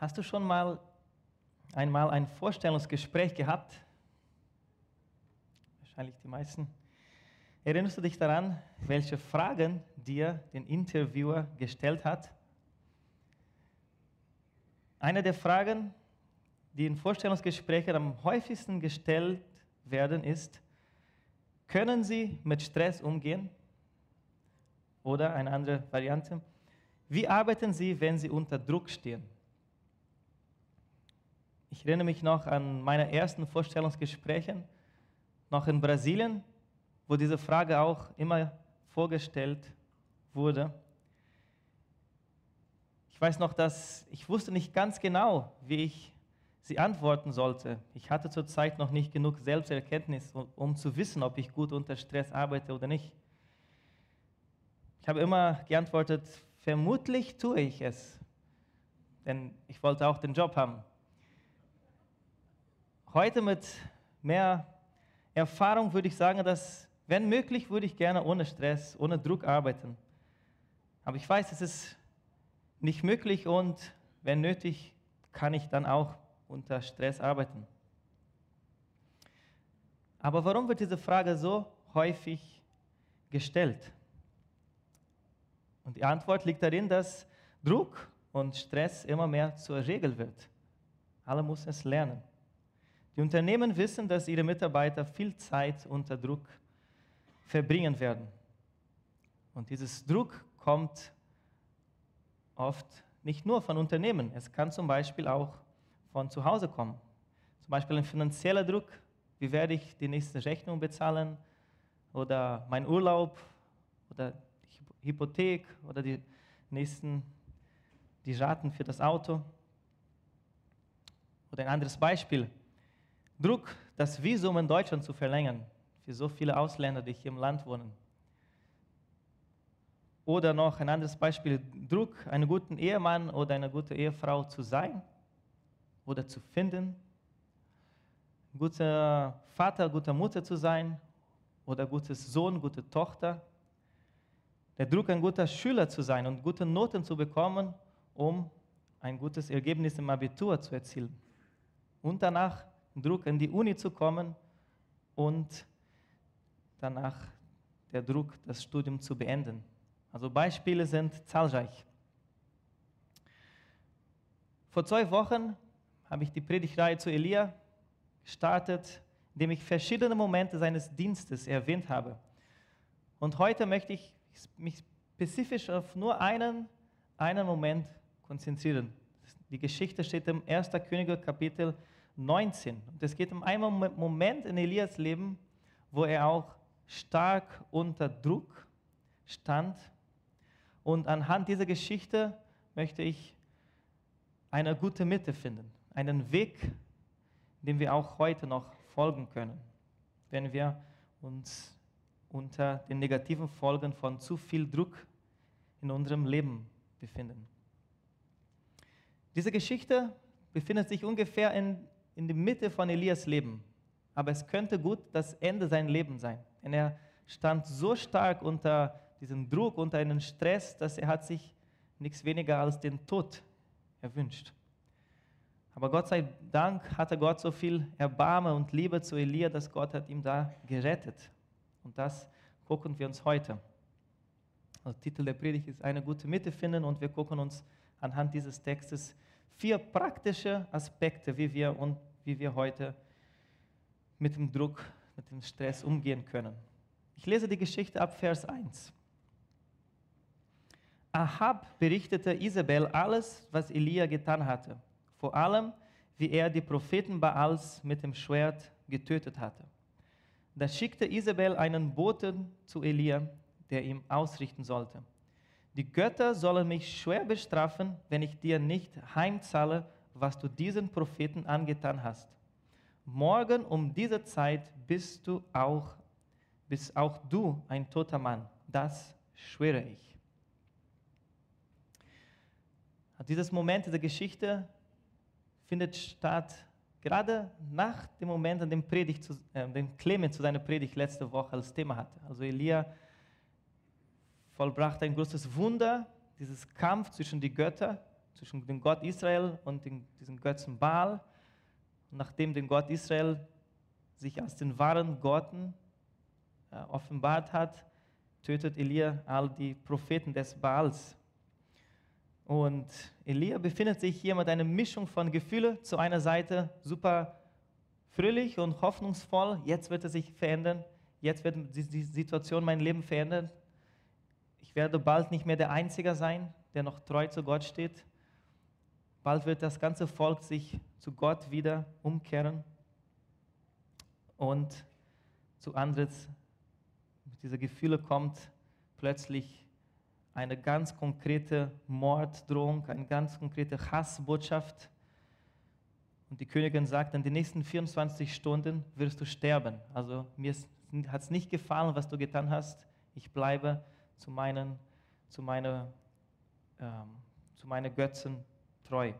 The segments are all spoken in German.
Hast du schon mal einmal ein Vorstellungsgespräch gehabt? Wahrscheinlich die meisten. Erinnerst du dich daran, welche Fragen dir den Interviewer gestellt hat? Eine der Fragen, die in Vorstellungsgesprächen am häufigsten gestellt werden, ist, können Sie mit Stress umgehen? Oder eine andere Variante, wie arbeiten Sie, wenn Sie unter Druck stehen? Ich erinnere mich noch an meine ersten Vorstellungsgespräche, noch in Brasilien, wo diese Frage auch immer vorgestellt wurde. Ich weiß noch, dass ich wusste nicht ganz genau, wie ich sie antworten sollte. Ich hatte zurzeit noch nicht genug Selbsterkenntnis, um zu wissen, ob ich gut unter Stress arbeite oder nicht. Ich habe immer geantwortet, vermutlich tue ich es, denn ich wollte auch den Job haben. Heute mit mehr Erfahrung würde ich sagen, dass, wenn möglich, würde ich gerne ohne Stress, ohne Druck arbeiten. Aber ich weiß, es ist nicht möglich und wenn nötig, kann ich dann auch unter Stress arbeiten. Aber warum wird diese Frage so häufig gestellt? Und die Antwort liegt darin, dass Druck und Stress immer mehr zur Regel wird. Alle müssen es lernen. Die Unternehmen wissen, dass ihre Mitarbeiter viel Zeit unter Druck verbringen werden. Und dieses Druck kommt oft nicht nur von Unternehmen, es kann zum Beispiel auch von zu Hause kommen. Zum Beispiel ein finanzieller Druck, wie werde ich die nächste Rechnung bezahlen oder mein Urlaub oder die Hypothek oder die nächsten die Raten für das Auto. Oder ein anderes Beispiel, Druck, das Visum in Deutschland zu verlängern für so viele Ausländer, die hier im Land wohnen. Oder noch ein anderes Beispiel, Druck, einen guten Ehemann oder eine gute Ehefrau zu sein oder zu finden. Guter Vater, guter Mutter zu sein oder gutes Sohn, gute Tochter. Der Druck, ein guter Schüler zu sein und gute Noten zu bekommen, um ein gutes Ergebnis im Abitur zu erzielen. Und danach Druck, in die Uni zu kommen und danach der Druck, das Studium zu beenden. Also Beispiele sind zahlreich. Vor zwei Wochen habe ich die Predigtreihe zu Elia gestartet, indem ich verschiedene Momente seines Dienstes erwähnt habe. Und heute möchte ich mich spezifisch auf nur einen, einen Moment konzentrieren. Die Geschichte steht im 1. Könige Kapitel 19. Und es geht um einen Moment in Elias Leben, wo er auch stark unter Druck stand. Und anhand dieser Geschichte möchte ich eine gute Mitte finden, einen Weg, dem wir auch heute noch folgen können, wenn wir uns unter den negativen Folgen von zu viel Druck in unserem Leben befinden. Diese Geschichte befindet sich ungefähr in in der Mitte von Elias Leben. Aber es könnte gut das Ende seines Lebens sein. Denn er stand so stark unter diesem Druck, unter einem Stress, dass er hat sich nichts weniger als den Tod erwünscht. Aber Gott sei Dank hatte Gott so viel Erbarme und Liebe zu Elia, dass Gott hat ihm da gerettet. Und das gucken wir uns heute. Der Titel der Predigt ist eine gute Mitte finden und wir gucken uns anhand dieses Textes vier praktische Aspekte, wie wir, wie wir heute mit dem Druck, mit dem Stress umgehen können. Ich lese die Geschichte ab Vers 1. Ahab berichtete Isabel alles, was Elia getan hatte, vor allem, wie er die Propheten Baals mit dem Schwert getötet hatte. Da schickte Isabel einen Boten zu Elia, der ihm ausrichten sollte die Götter sollen mich schwer bestrafen, wenn ich dir nicht heimzahle, was du diesen Propheten angetan hast. Morgen um diese Zeit bist du auch, bist auch du ein toter Mann. Das schwöre ich. Dieses Moment der Geschichte findet statt gerade nach dem Moment, an dem, Predigt zu, äh, dem Clement zu seiner Predigt letzte Woche als Thema hatte. Also Elia vollbrachte ein großes Wunder, dieses Kampf zwischen den Göttern zwischen dem Gott Israel und dem, diesem Götzen Baal. Nachdem der Gott Israel sich als den wahren Gotten äh, offenbart hat, tötet Elia all die Propheten des Baals. Und Elia befindet sich hier mit einer Mischung von Gefühlen. Zu einer Seite super fröhlich und hoffnungsvoll. Jetzt wird es sich verändern. Jetzt wird die Situation mein Leben verändern. Ich werde bald nicht mehr der Einzige sein, der noch treu zu Gott steht. Bald wird das ganze Volk sich zu Gott wieder umkehren. Und zu Andres, mit diesen Gefühlen kommt plötzlich eine ganz konkrete Morddrohung, eine ganz konkrete Hassbotschaft. Und die Königin sagt, in den nächsten 24 Stunden wirst du sterben. Also mir hat es nicht gefallen, was du getan hast. Ich bleibe zu meinen, zu meiner, ähm, zu meinen Götzen treu.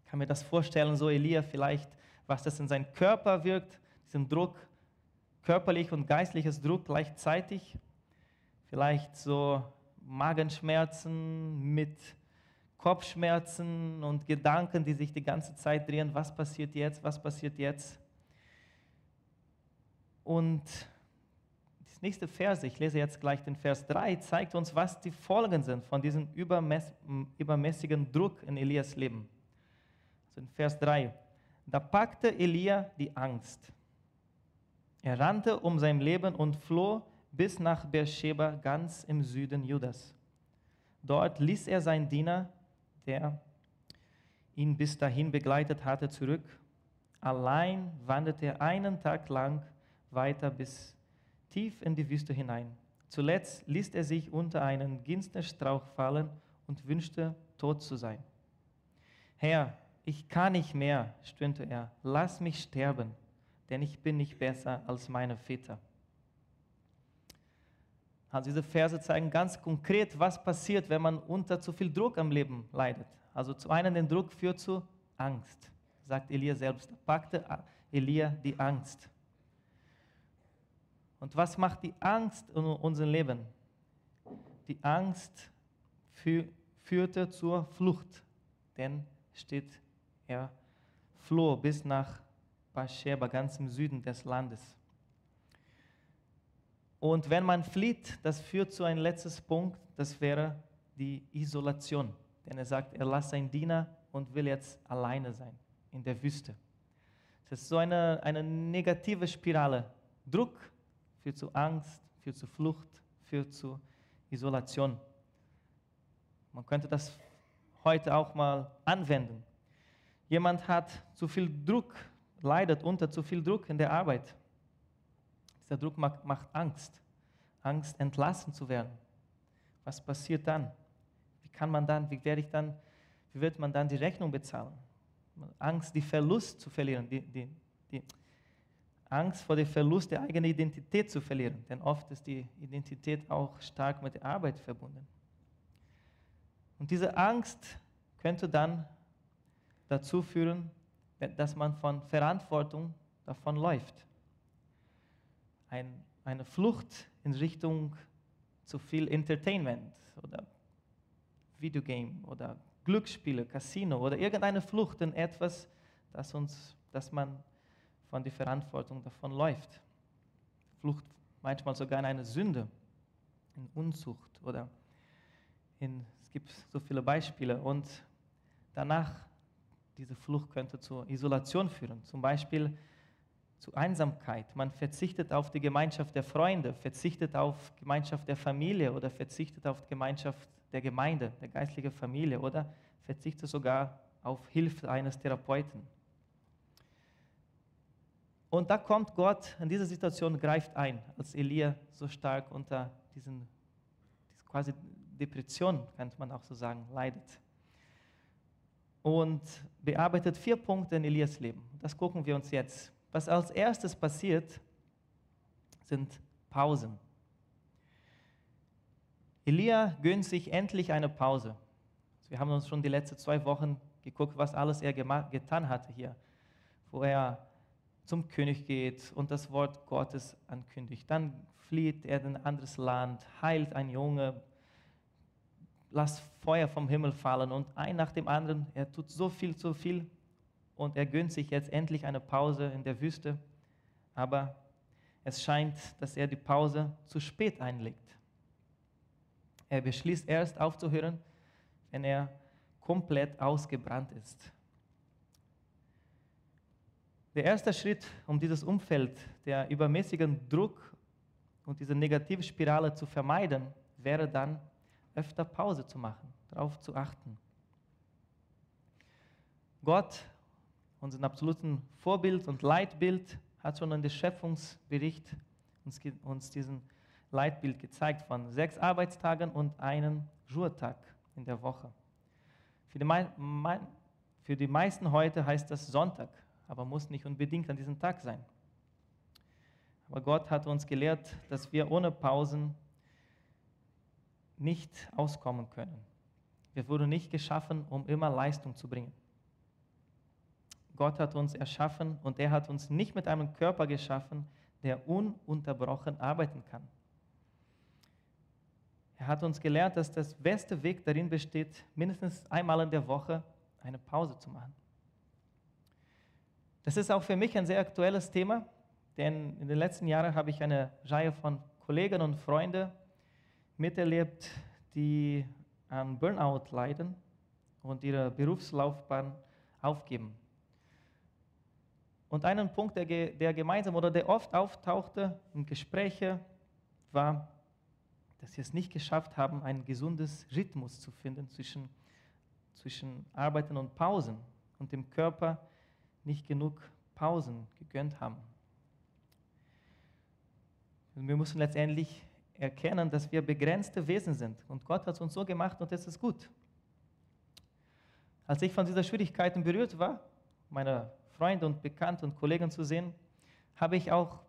Ich kann mir das vorstellen, so Elia vielleicht, was das in seinem Körper wirkt, diesen Druck, körperlich und geistliches Druck gleichzeitig. Vielleicht so Magenschmerzen mit Kopfschmerzen und Gedanken, die sich die ganze Zeit drehen, was passiert jetzt, was passiert jetzt. Und nächste Vers, ich lese jetzt gleich den Vers 3, zeigt uns, was die Folgen sind von diesem übermäßigen Druck in Elias Leben. Also in Vers 3, da packte Elia die Angst. Er rannte um sein Leben und floh bis nach Beersheba, ganz im Süden Judas. Dort ließ er seinen Diener, der ihn bis dahin begleitet hatte, zurück. Allein wanderte er einen Tag lang weiter bis tief in die Wüste hinein. Zuletzt ließ er sich unter einen Ginsterstrauch fallen und wünschte, tot zu sein. Herr, ich kann nicht mehr, stöhnte er, lass mich sterben, denn ich bin nicht besser als meine Väter. Also diese Verse zeigen ganz konkret, was passiert, wenn man unter zu viel Druck am Leben leidet. Also zu einem, den Druck führt zu Angst, sagt Elia selbst. Packte Elia die Angst. Und was macht die Angst in unserem Leben? Die Angst führte zur Flucht, denn steht, er floh bis nach Bathsheba, ganz im Süden des Landes. Und wenn man flieht, das führt zu einem letzten Punkt, das wäre die Isolation. Denn er sagt, er lässt seinen Diener und will jetzt alleine sein in der Wüste. Das ist so eine, eine negative Spirale. Druck, führt zu Angst, führt zu Flucht, führt zu Isolation. Man könnte das heute auch mal anwenden. Jemand hat zu viel Druck, leidet unter zu viel Druck in der Arbeit. Dieser Druck macht, Angst. Angst, entlassen zu werden. Was passiert dann? Wie kann man dann, wie werde ich dann, wie wird man dann die Rechnung bezahlen? Angst, die Verlust zu verlieren, die, die, die, Angst vor dem Verlust der eigenen Identität zu verlieren, denn oft ist die Identität auch stark mit der Arbeit verbunden. Und diese Angst könnte dann dazu führen, dass man von Verantwortung davon läuft. Ein, eine Flucht in Richtung zu viel Entertainment oder Videogame oder Glücksspiele, Casino oder irgendeine Flucht in etwas, das uns, das man von der Verantwortung davon läuft. Flucht manchmal sogar in eine Sünde, in Unzucht oder in, es gibt so viele Beispiele. Und danach, diese Flucht könnte zur Isolation führen, zum Beispiel zu Einsamkeit. Man verzichtet auf die Gemeinschaft der Freunde, verzichtet auf Gemeinschaft der Familie oder verzichtet auf die Gemeinschaft der Gemeinde, der geistlichen Familie oder verzichtet sogar auf Hilfe eines Therapeuten. Und da kommt Gott in dieser Situation, greift ein, als Elia so stark unter diesen quasi Depression, könnte man auch so sagen, leidet. Und bearbeitet vier Punkte in Elias Leben. Das gucken wir uns jetzt. Was als erstes passiert, sind Pausen. Elia gönnt sich endlich eine Pause. Wir haben uns schon die letzten zwei Wochen geguckt, was alles er getan hatte hier, wo er zum König geht und das Wort Gottes ankündigt. Dann flieht er in ein anderes Land, heilt ein Junge, lass Feuer vom Himmel fallen und ein nach dem anderen. Er tut so viel, so viel und er gönnt sich jetzt endlich eine Pause in der Wüste. Aber es scheint, dass er die Pause zu spät einlegt. Er beschließt erst aufzuhören, wenn er komplett ausgebrannt ist. Der erste Schritt, um dieses Umfeld der übermäßigen Druck und diese Negativspirale zu vermeiden, wäre dann, öfter Pause zu machen, darauf zu achten. Gott, unseren absoluten Vorbild und Leitbild, hat schon in dem Schöpfungsbericht uns, uns diesen Leitbild gezeigt von sechs Arbeitstagen und einem Ruhetag in der Woche. Für die, für die meisten heute heißt das Sonntag, aber muss nicht unbedingt an diesem Tag sein. Aber Gott hat uns gelehrt, dass wir ohne Pausen nicht auskommen können. Wir wurden nicht geschaffen, um immer Leistung zu bringen. Gott hat uns erschaffen und er hat uns nicht mit einem Körper geschaffen, der ununterbrochen arbeiten kann. Er hat uns gelehrt, dass das beste Weg darin besteht, mindestens einmal in der Woche eine Pause zu machen. Das ist auch für mich ein sehr aktuelles Thema, denn in den letzten Jahren habe ich eine Reihe von Kollegen und Freunden miterlebt, die an Burnout leiden und ihre Berufslaufbahn aufgeben. Und einen Punkt, der, der gemeinsam oder der oft auftauchte in Gesprächen, war, dass sie es nicht geschafft haben, ein gesundes Rhythmus zu finden zwischen, zwischen Arbeiten und Pausen und dem Körper nicht genug Pausen gegönnt haben. Und wir müssen letztendlich erkennen, dass wir begrenzte Wesen sind. Und Gott hat uns so gemacht und das ist gut. Als ich von dieser Schwierigkeiten berührt war, meine Freunde und Bekannte und Kollegen zu sehen, habe ich auch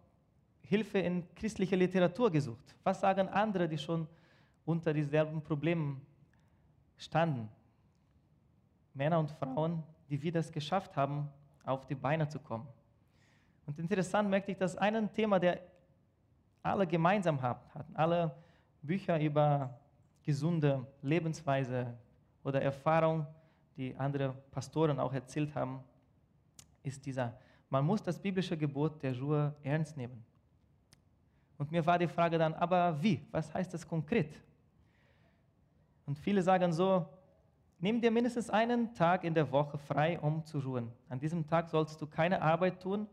Hilfe in christlicher Literatur gesucht. Was sagen andere, die schon unter dieselben Problemen standen? Männer und Frauen, die wir das geschafft haben, auf die Beine zu kommen. Und interessant merkte ich, dass ein Thema, der alle gemeinsam hatten, alle Bücher über gesunde Lebensweise oder Erfahrung, die andere Pastoren auch erzählt haben, ist dieser, man muss das biblische Gebot der Ruhe ernst nehmen. Und mir war die Frage dann, aber wie? Was heißt das konkret? Und viele sagen so, nimm dir mindestens einen Tag in der Woche frei, um zu ruhen. An diesem Tag sollst du keine Arbeit tun,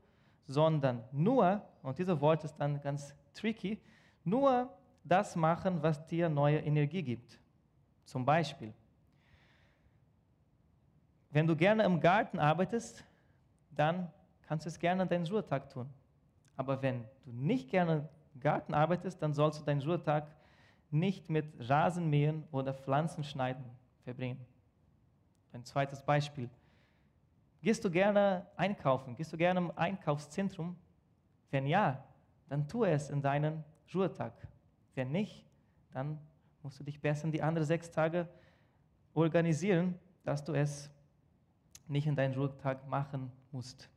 sondern nur, und dieses Wort ist dann ganz tricky, nur das machen, was dir neue Energie gibt. Zum Beispiel, wenn du gerne im Garten arbeitest, dann kannst du es gerne an deinem Ruhetag tun. Aber wenn du nicht gerne im Garten arbeitest, dann sollst du deinen Ruhetag nicht mit Rasenmähen oder Pflanzenschneiden verbringen. Ein zweites Beispiel. Gehst du gerne einkaufen? Gehst du gerne im Einkaufszentrum? Wenn ja, dann tu es in deinen Ruhetag. Wenn nicht, dann musst du dich besser in die anderen sechs Tage organisieren, dass du es nicht in deinen Ruhetag machen musst.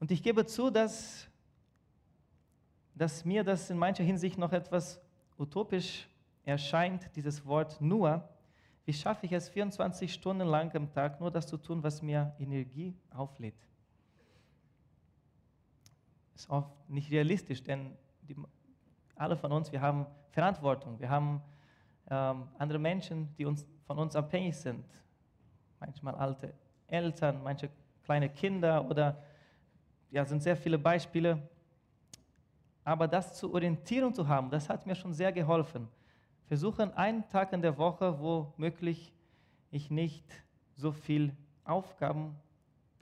Und ich gebe zu, dass, dass mir das in mancher Hinsicht noch etwas utopisch erscheint, dieses Wort nur. Wie schaffe ich es 24 Stunden lang am Tag nur das zu tun, was mir Energie auflädt? ist oft nicht realistisch, denn die, alle von uns, wir haben Verantwortung, wir haben ähm, andere Menschen, die uns, von uns abhängig sind. Manchmal alte Eltern, manche kleine Kinder oder ja, sind sehr viele Beispiele. Aber das zu Orientierung zu haben, das hat mir schon sehr geholfen. Versuchen einen Tag in der Woche, wo möglich ich nicht so viel Aufgaben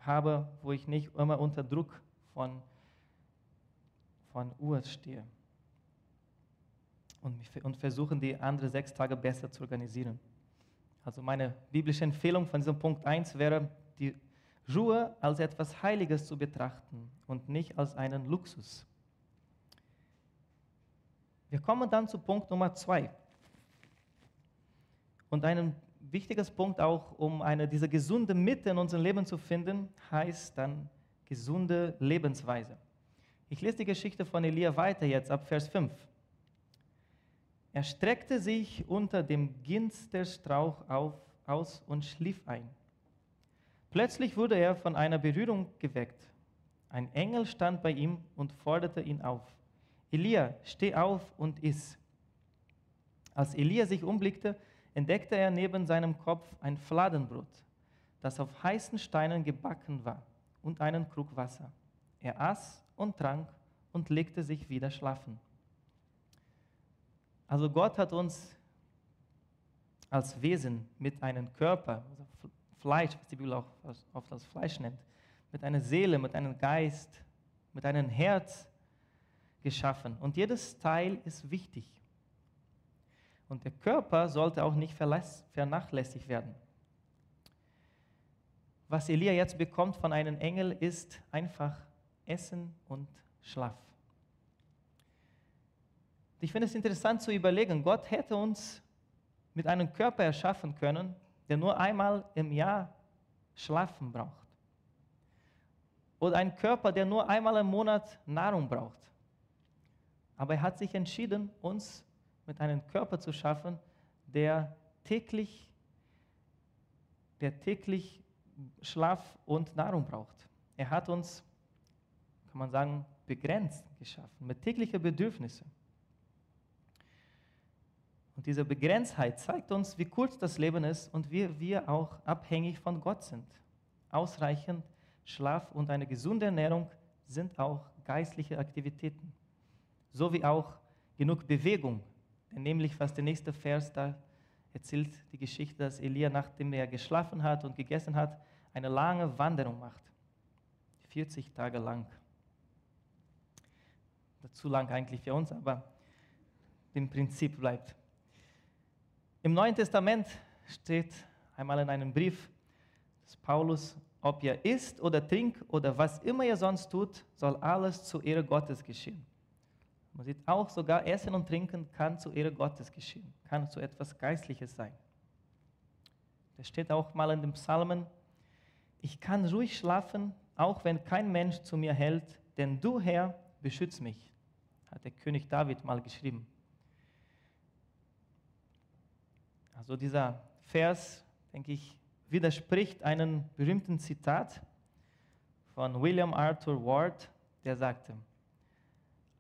habe, wo ich nicht immer unter Druck von von Uhr stehe. Und, und versuchen, die anderen sechs Tage besser zu organisieren. Also meine biblische Empfehlung von diesem Punkt 1 wäre, die Ruhe als etwas Heiliges zu betrachten und nicht als einen Luxus. Wir kommen dann zu Punkt Nummer 2. Und ein wichtiges Punkt auch, um eine, diese gesunde Mitte in unserem Leben zu finden, heißt dann gesunde Lebensweise. Ich lese die Geschichte von Elia weiter jetzt ab Vers 5. Er streckte sich unter dem Ginsterstrauch auf, aus und schlief ein. Plötzlich wurde er von einer Berührung geweckt. Ein Engel stand bei ihm und forderte ihn auf. Elia, steh auf und iss. Als Elia sich umblickte, entdeckte er neben seinem Kopf ein Fladenbrot, das auf heißen Steinen gebacken war, und einen Krug Wasser. Er aß und trank und legte sich wieder schlafen. Also Gott hat uns als Wesen mit einem Körper, also Fleisch, was die Bibel auch oft als Fleisch nennt, mit einer Seele, mit einem Geist, mit einem Herz geschaffen. Und jedes Teil ist wichtig. Und der Körper sollte auch nicht vernachlässigt werden. Was Elia jetzt bekommt von einem Engel ist einfach Essen und Schlaf. Ich finde es interessant zu überlegen, Gott hätte uns mit einem Körper erschaffen können, der nur einmal im Jahr schlafen braucht. Oder ein Körper, der nur einmal im Monat Nahrung braucht. Aber er hat sich entschieden, uns mit einem Körper zu schaffen, der täglich, der täglich Schlaf und Nahrung braucht. Er hat uns, kann man sagen, begrenzt geschaffen, mit täglichen Bedürfnissen. Und diese Begrenztheit zeigt uns, wie kurz das Leben ist und wie wir auch abhängig von Gott sind. Ausreichend Schlaf und eine gesunde Ernährung sind auch geistliche Aktivitäten. So wie auch genug Bewegung. Denn nämlich, was der nächste Vers da erzählt, die Geschichte, dass Elia, nachdem er geschlafen hat und gegessen hat, eine lange Wanderung macht. 40 Tage lang. Zu lang eigentlich für uns, aber im Prinzip bleibt. Im Neuen Testament steht einmal in einem Brief des Paulus, ob ihr isst oder trinkt oder was immer ihr sonst tut, soll alles zur Ehre Gottes geschehen. Man sieht auch, sogar Essen und Trinken kann zur Ehre Gottes geschehen, kann zu etwas Geistliches sein. Da steht auch mal in den Psalmen, ich kann ruhig schlafen, auch wenn kein Mensch zu mir hält, denn du, Herr, beschützt mich, hat der König David mal geschrieben. Also dieser Vers, denke ich, widerspricht einem berühmten Zitat von William Arthur Ward, der sagte,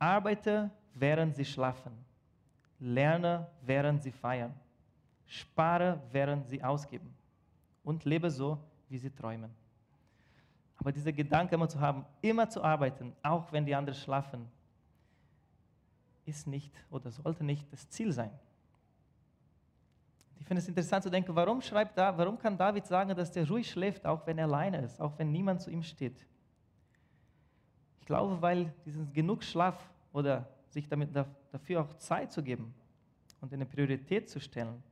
arbeite, während sie schlafen, lerne, während sie feiern, spare, während sie ausgeben und lebe so, wie sie träumen. Aber dieser Gedanke immer zu haben, immer zu arbeiten, auch wenn die anderen schlafen, ist nicht oder sollte nicht das Ziel sein. Ich finde es interessant zu denken, warum schreibt da, warum kann David sagen, dass der ruhig schläft, auch wenn er alleine ist, auch wenn niemand zu ihm steht? Ich glaube, weil diesen genug Schlaf oder sich damit dafür auch Zeit zu geben und eine Priorität zu stellen,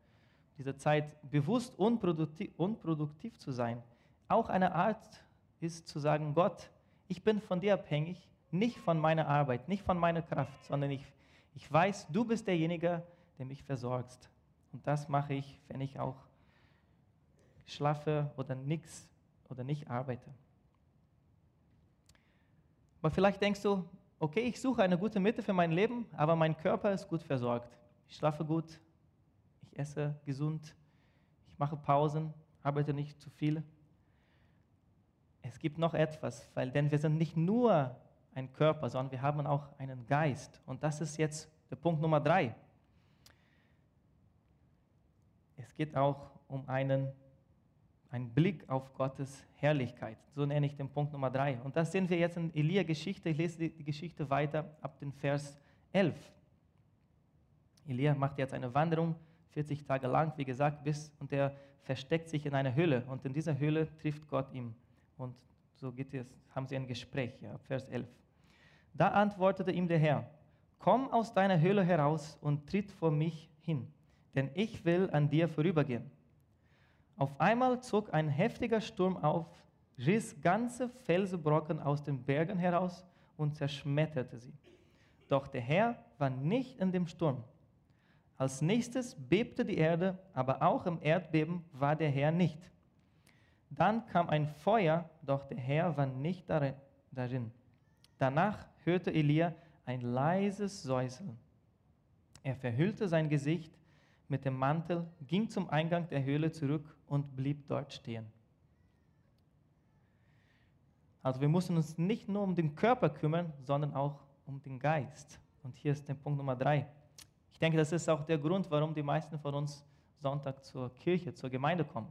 diese Zeit bewusst unproduktiv, unproduktiv zu sein, auch eine Art ist zu sagen, Gott, ich bin von dir abhängig, nicht von meiner Arbeit, nicht von meiner Kraft, sondern ich, ich weiß, du bist derjenige, der mich versorgst. Und das mache ich, wenn ich auch schlafe oder nichts oder nicht arbeite. Aber vielleicht denkst du, okay, ich suche eine gute Mitte für mein Leben, aber mein Körper ist gut versorgt. Ich schlafe gut, ich esse gesund, ich mache Pausen, arbeite nicht zu viel. Es gibt noch etwas, weil denn wir sind nicht nur ein Körper, sondern wir haben auch einen Geist. Und das ist jetzt der Punkt Nummer drei. Es geht auch um einen, einen Blick auf Gottes Herrlichkeit. So nenne ich den Punkt Nummer drei. Und das sehen wir jetzt in Elia-Geschichte. Ich lese die, Geschichte weiter ab dem Vers 11. Elia macht jetzt eine Wanderung, 40 Tage lang, wie gesagt, bis und er versteckt sich in einer Höhle. Und in dieser Höhle trifft Gott ihm. Und so geht es, haben sie ein Gespräch, ja, Vers 11. Da antwortete ihm der Herr, komm aus deiner Höhle heraus und tritt vor mich hin denn ich will an dir vorübergehen. Auf einmal zog ein heftiger Sturm auf, riss ganze Felsenbrocken aus den Bergen heraus und zerschmetterte sie. Doch der Herr war nicht in dem Sturm. Als nächstes bebte die Erde, aber auch im Erdbeben war der Herr nicht. Dann kam ein Feuer, doch der Herr war nicht darin. Danach hörte Elia ein leises Säuseln. Er verhüllte sein Gesicht mit dem Mantel, ging zum Eingang der Höhle zurück und blieb dort stehen. Also wir müssen uns nicht nur um den Körper kümmern, sondern auch um den Geist. Und hier ist der Punkt Nummer drei. Ich denke, das ist auch der Grund, warum die meisten von uns Sonntag zur Kirche, zur Gemeinde kommen.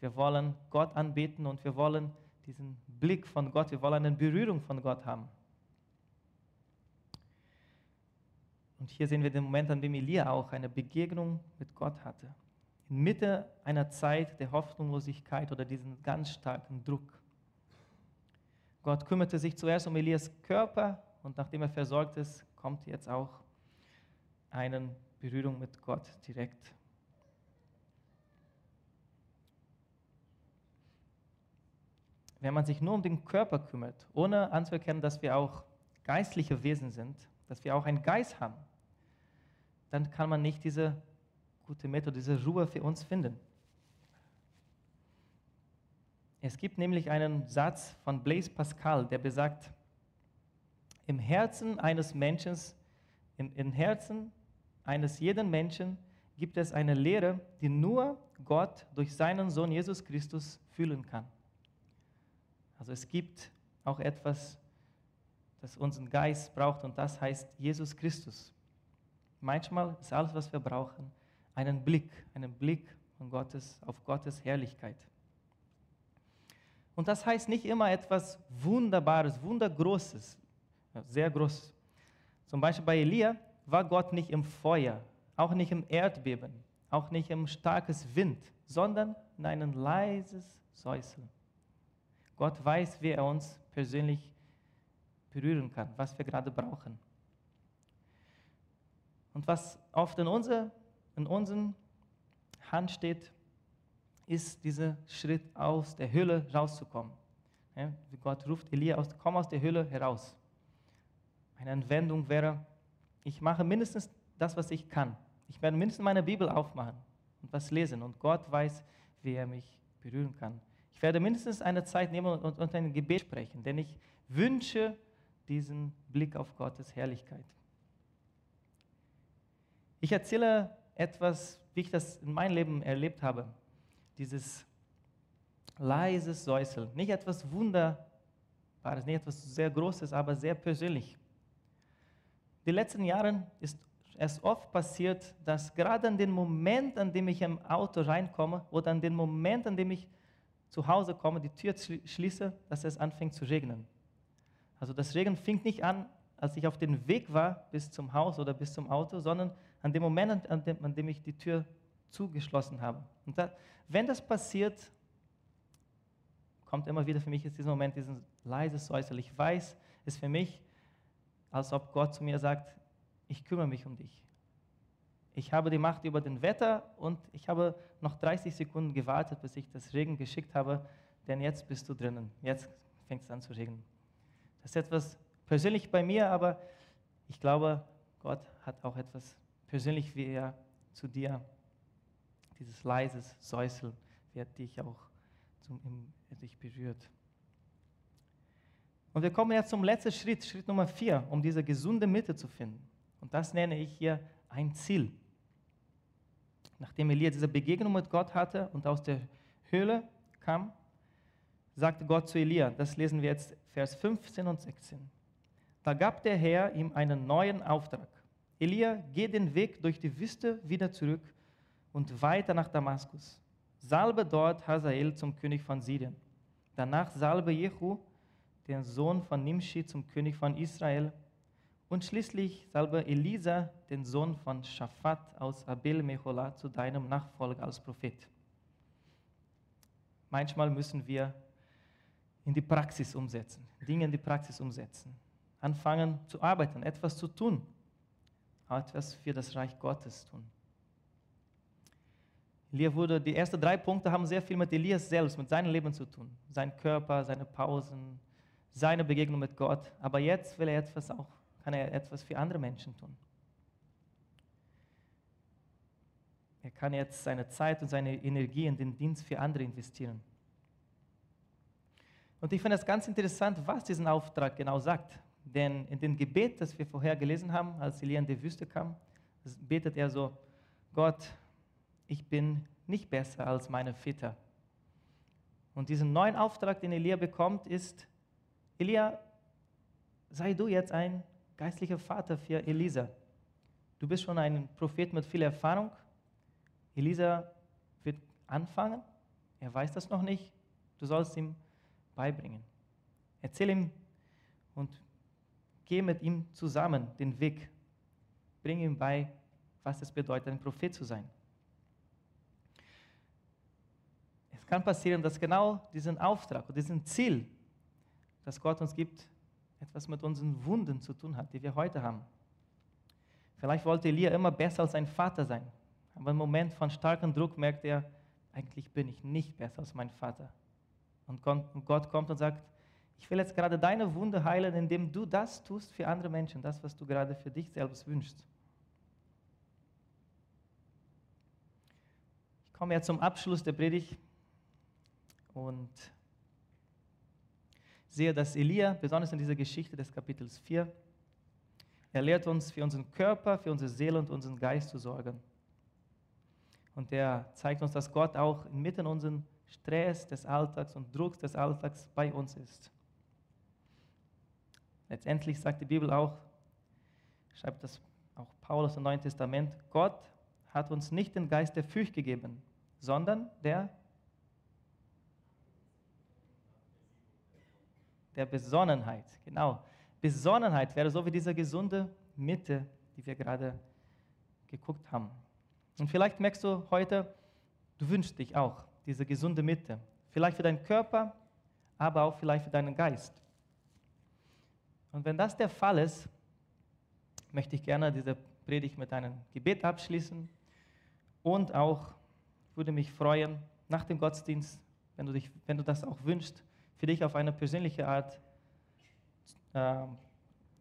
Wir wollen Gott anbeten und wir wollen diesen Blick von Gott, wir wollen eine Berührung von Gott haben. Und hier sehen wir den Moment, an dem Elia auch eine Begegnung mit Gott hatte. Inmitten einer Zeit der Hoffnungslosigkeit oder diesen ganz starken Druck. Gott kümmerte sich zuerst um Elias Körper und nachdem er versorgt ist, kommt jetzt auch eine Berührung mit Gott direkt. Wenn man sich nur um den Körper kümmert, ohne anzuerkennen, dass wir auch geistliche Wesen sind, dass wir auch einen Geist haben, dann kann man nicht diese gute Methode, diese Ruhe für uns finden. Es gibt nämlich einen Satz von Blaise Pascal, der besagt, im Herzen eines Menschen, im, im Herzen eines jeden Menschen gibt es eine Lehre, die nur Gott durch seinen Sohn Jesus Christus fühlen kann. Also es gibt auch etwas, das unseren Geist braucht und das heißt Jesus Christus. Manchmal ist alles, was wir brauchen, einen Blick, einen Blick Gottes, auf Gottes Herrlichkeit. Und das heißt nicht immer etwas Wunderbares, Wundergroßes, sehr groß. Zum Beispiel bei Elia war Gott nicht im Feuer, auch nicht im Erdbeben, auch nicht im starkes Wind, sondern in einem leises Säuseln. Gott weiß, wie er uns persönlich berühren kann, was wir gerade brauchen. Und was oft in, unser, in unseren Hand steht, ist dieser Schritt aus der Höhle rauszukommen. Ja, Gott ruft Elia aus, komm aus der Höhle heraus. Eine Anwendung wäre, ich mache mindestens das, was ich kann. Ich werde mindestens meine Bibel aufmachen und was lesen. Und Gott weiß, wie er mich berühren kann. Ich werde mindestens eine Zeit nehmen und, und ein Gebet sprechen, denn ich wünsche diesen Blick auf Gottes Herrlichkeit. Ich erzähle etwas, wie ich das in meinem Leben erlebt habe. Dieses leises Säuseln. Nicht etwas Wunderbares, nicht etwas sehr Großes, aber sehr persönlich. Die letzten Jahre ist es oft passiert, dass gerade an dem Moment, an dem ich im Auto reinkomme oder an dem Moment, an dem ich zu Hause komme, die Tür schließe, dass es anfängt zu regnen. Also das Regen fing nicht an, als ich auf dem Weg war bis zum Haus oder bis zum Auto, sondern an dem Moment, an dem, an dem ich die Tür zugeschlossen habe. Und da, wenn das passiert, kommt immer wieder für mich jetzt dieser Moment, dieses leises Säuseln. Ich weiß, es ist für mich, als ob Gott zu mir sagt, ich kümmere mich um dich. Ich habe die Macht über den Wetter und ich habe noch 30 Sekunden gewartet, bis ich das Regen geschickt habe, denn jetzt bist du drinnen. Jetzt fängt es an zu regnen. Das ist etwas persönlich bei mir, aber ich glaube, Gott hat auch etwas persönlich wie er zu dir, dieses leises Säuseln, wird dich auch zum, im, dich berührt. Und wir kommen jetzt zum letzten Schritt, Schritt Nummer vier, um diese gesunde Mitte zu finden. Und das nenne ich hier ein Ziel. Nachdem Elia diese Begegnung mit Gott hatte und aus der Höhle kam, sagte Gott zu Elia, das lesen wir jetzt Vers 15 und 16. Da gab der Herr ihm einen neuen Auftrag. Elia, geh den Weg durch die Wüste wieder zurück und weiter nach Damaskus. Salbe dort Hazael zum König von Syrien. Danach salbe Jehu, den Sohn von Nimshi, zum König von Israel. Und schließlich salbe Elisa, den Sohn von Shaphat aus Abel Mechola, zu deinem Nachfolger als Prophet. Manchmal müssen wir in die Praxis umsetzen, Dinge in die Praxis umsetzen, anfangen zu arbeiten, etwas zu tun, etwas für das Reich Gottes tun. Elia wurde, die ersten drei Punkte haben sehr viel mit Elias selbst, mit seinem Leben zu tun. Sein Körper, seine Pausen, seine Begegnung mit Gott. Aber jetzt will er etwas auch, kann er etwas für andere Menschen tun. Er kann jetzt seine Zeit und seine Energie in den Dienst für andere investieren. Und ich finde es ganz interessant, was diesen Auftrag genau sagt. Denn in dem Gebet, das wir vorher gelesen haben, als Elia in die Wüste kam, betet er so, Gott, ich bin nicht besser als meine Väter. Und diesen neuen Auftrag, den Elia bekommt, ist, Elia, sei du jetzt ein geistlicher Vater für Elisa. Du bist schon ein Prophet mit viel Erfahrung. Elisa wird anfangen. Er weiß das noch nicht. Du sollst ihm beibringen. Erzähl ihm und geh mit ihm zusammen den Weg. Bring ihm bei, was es bedeutet, ein Prophet zu sein. Es kann passieren, dass genau diesen Auftrag und diesen Ziel, das Gott uns gibt, etwas mit unseren Wunden zu tun hat, die wir heute haben. Vielleicht wollte Elia immer besser als sein Vater sein, aber im Moment von starkem Druck merkt er, eigentlich bin ich nicht besser als mein Vater. Und Gott kommt und sagt, ich will jetzt gerade deine Wunde heilen, indem du das tust für andere Menschen, das, was du gerade für dich selbst wünschst. Ich komme jetzt zum Abschluss der Predigt und sehe, dass Elia, besonders in dieser Geschichte des Kapitels 4, er lehrt uns, für unseren Körper, für unsere Seele und unseren Geist zu sorgen. Und er zeigt uns, dass Gott auch inmitten unserem Stress des Alltags und Drucks des Alltags bei uns ist. Letztendlich sagt die Bibel auch, schreibt das auch Paulus im Neuen Testament, Gott hat uns nicht den Geist der Furcht gegeben, sondern der, der Besonnenheit. Genau. Besonnenheit wäre so wie diese gesunde Mitte, die wir gerade geguckt haben. Und vielleicht merkst du heute, du wünschst dich auch diese gesunde Mitte. Vielleicht für deinen Körper, aber auch vielleicht für deinen Geist. Und wenn das der Fall ist, möchte ich gerne diese Predigt mit einem Gebet abschließen und auch würde mich freuen, nach dem Gottesdienst, wenn du, dich, wenn du das auch wünschst, für dich auf eine persönliche Art, äh,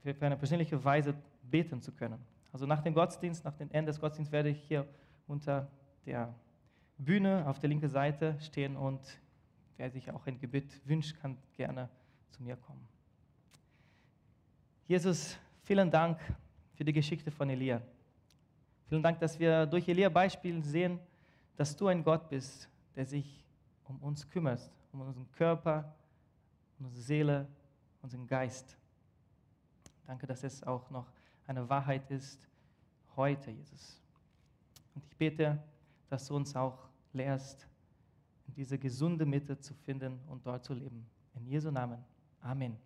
für eine persönliche Weise beten zu können. Also nach dem Gottesdienst, nach dem Ende des Gottesdienstes werde ich hier unter der Bühne auf der linken Seite stehen und wer sich auch ein Gebet wünscht, kann gerne zu mir kommen. Jesus, vielen Dank für die Geschichte von Elia. Vielen Dank, dass wir durch Elia Beispiel sehen, dass du ein Gott bist, der sich um uns kümmert, um unseren Körper, um unsere Seele, unseren Geist. Danke, dass es auch noch eine Wahrheit ist heute, Jesus. Und ich bete, dass du uns auch lehrst, in diese gesunde Mitte zu finden und dort zu leben. In Jesu Namen. Amen.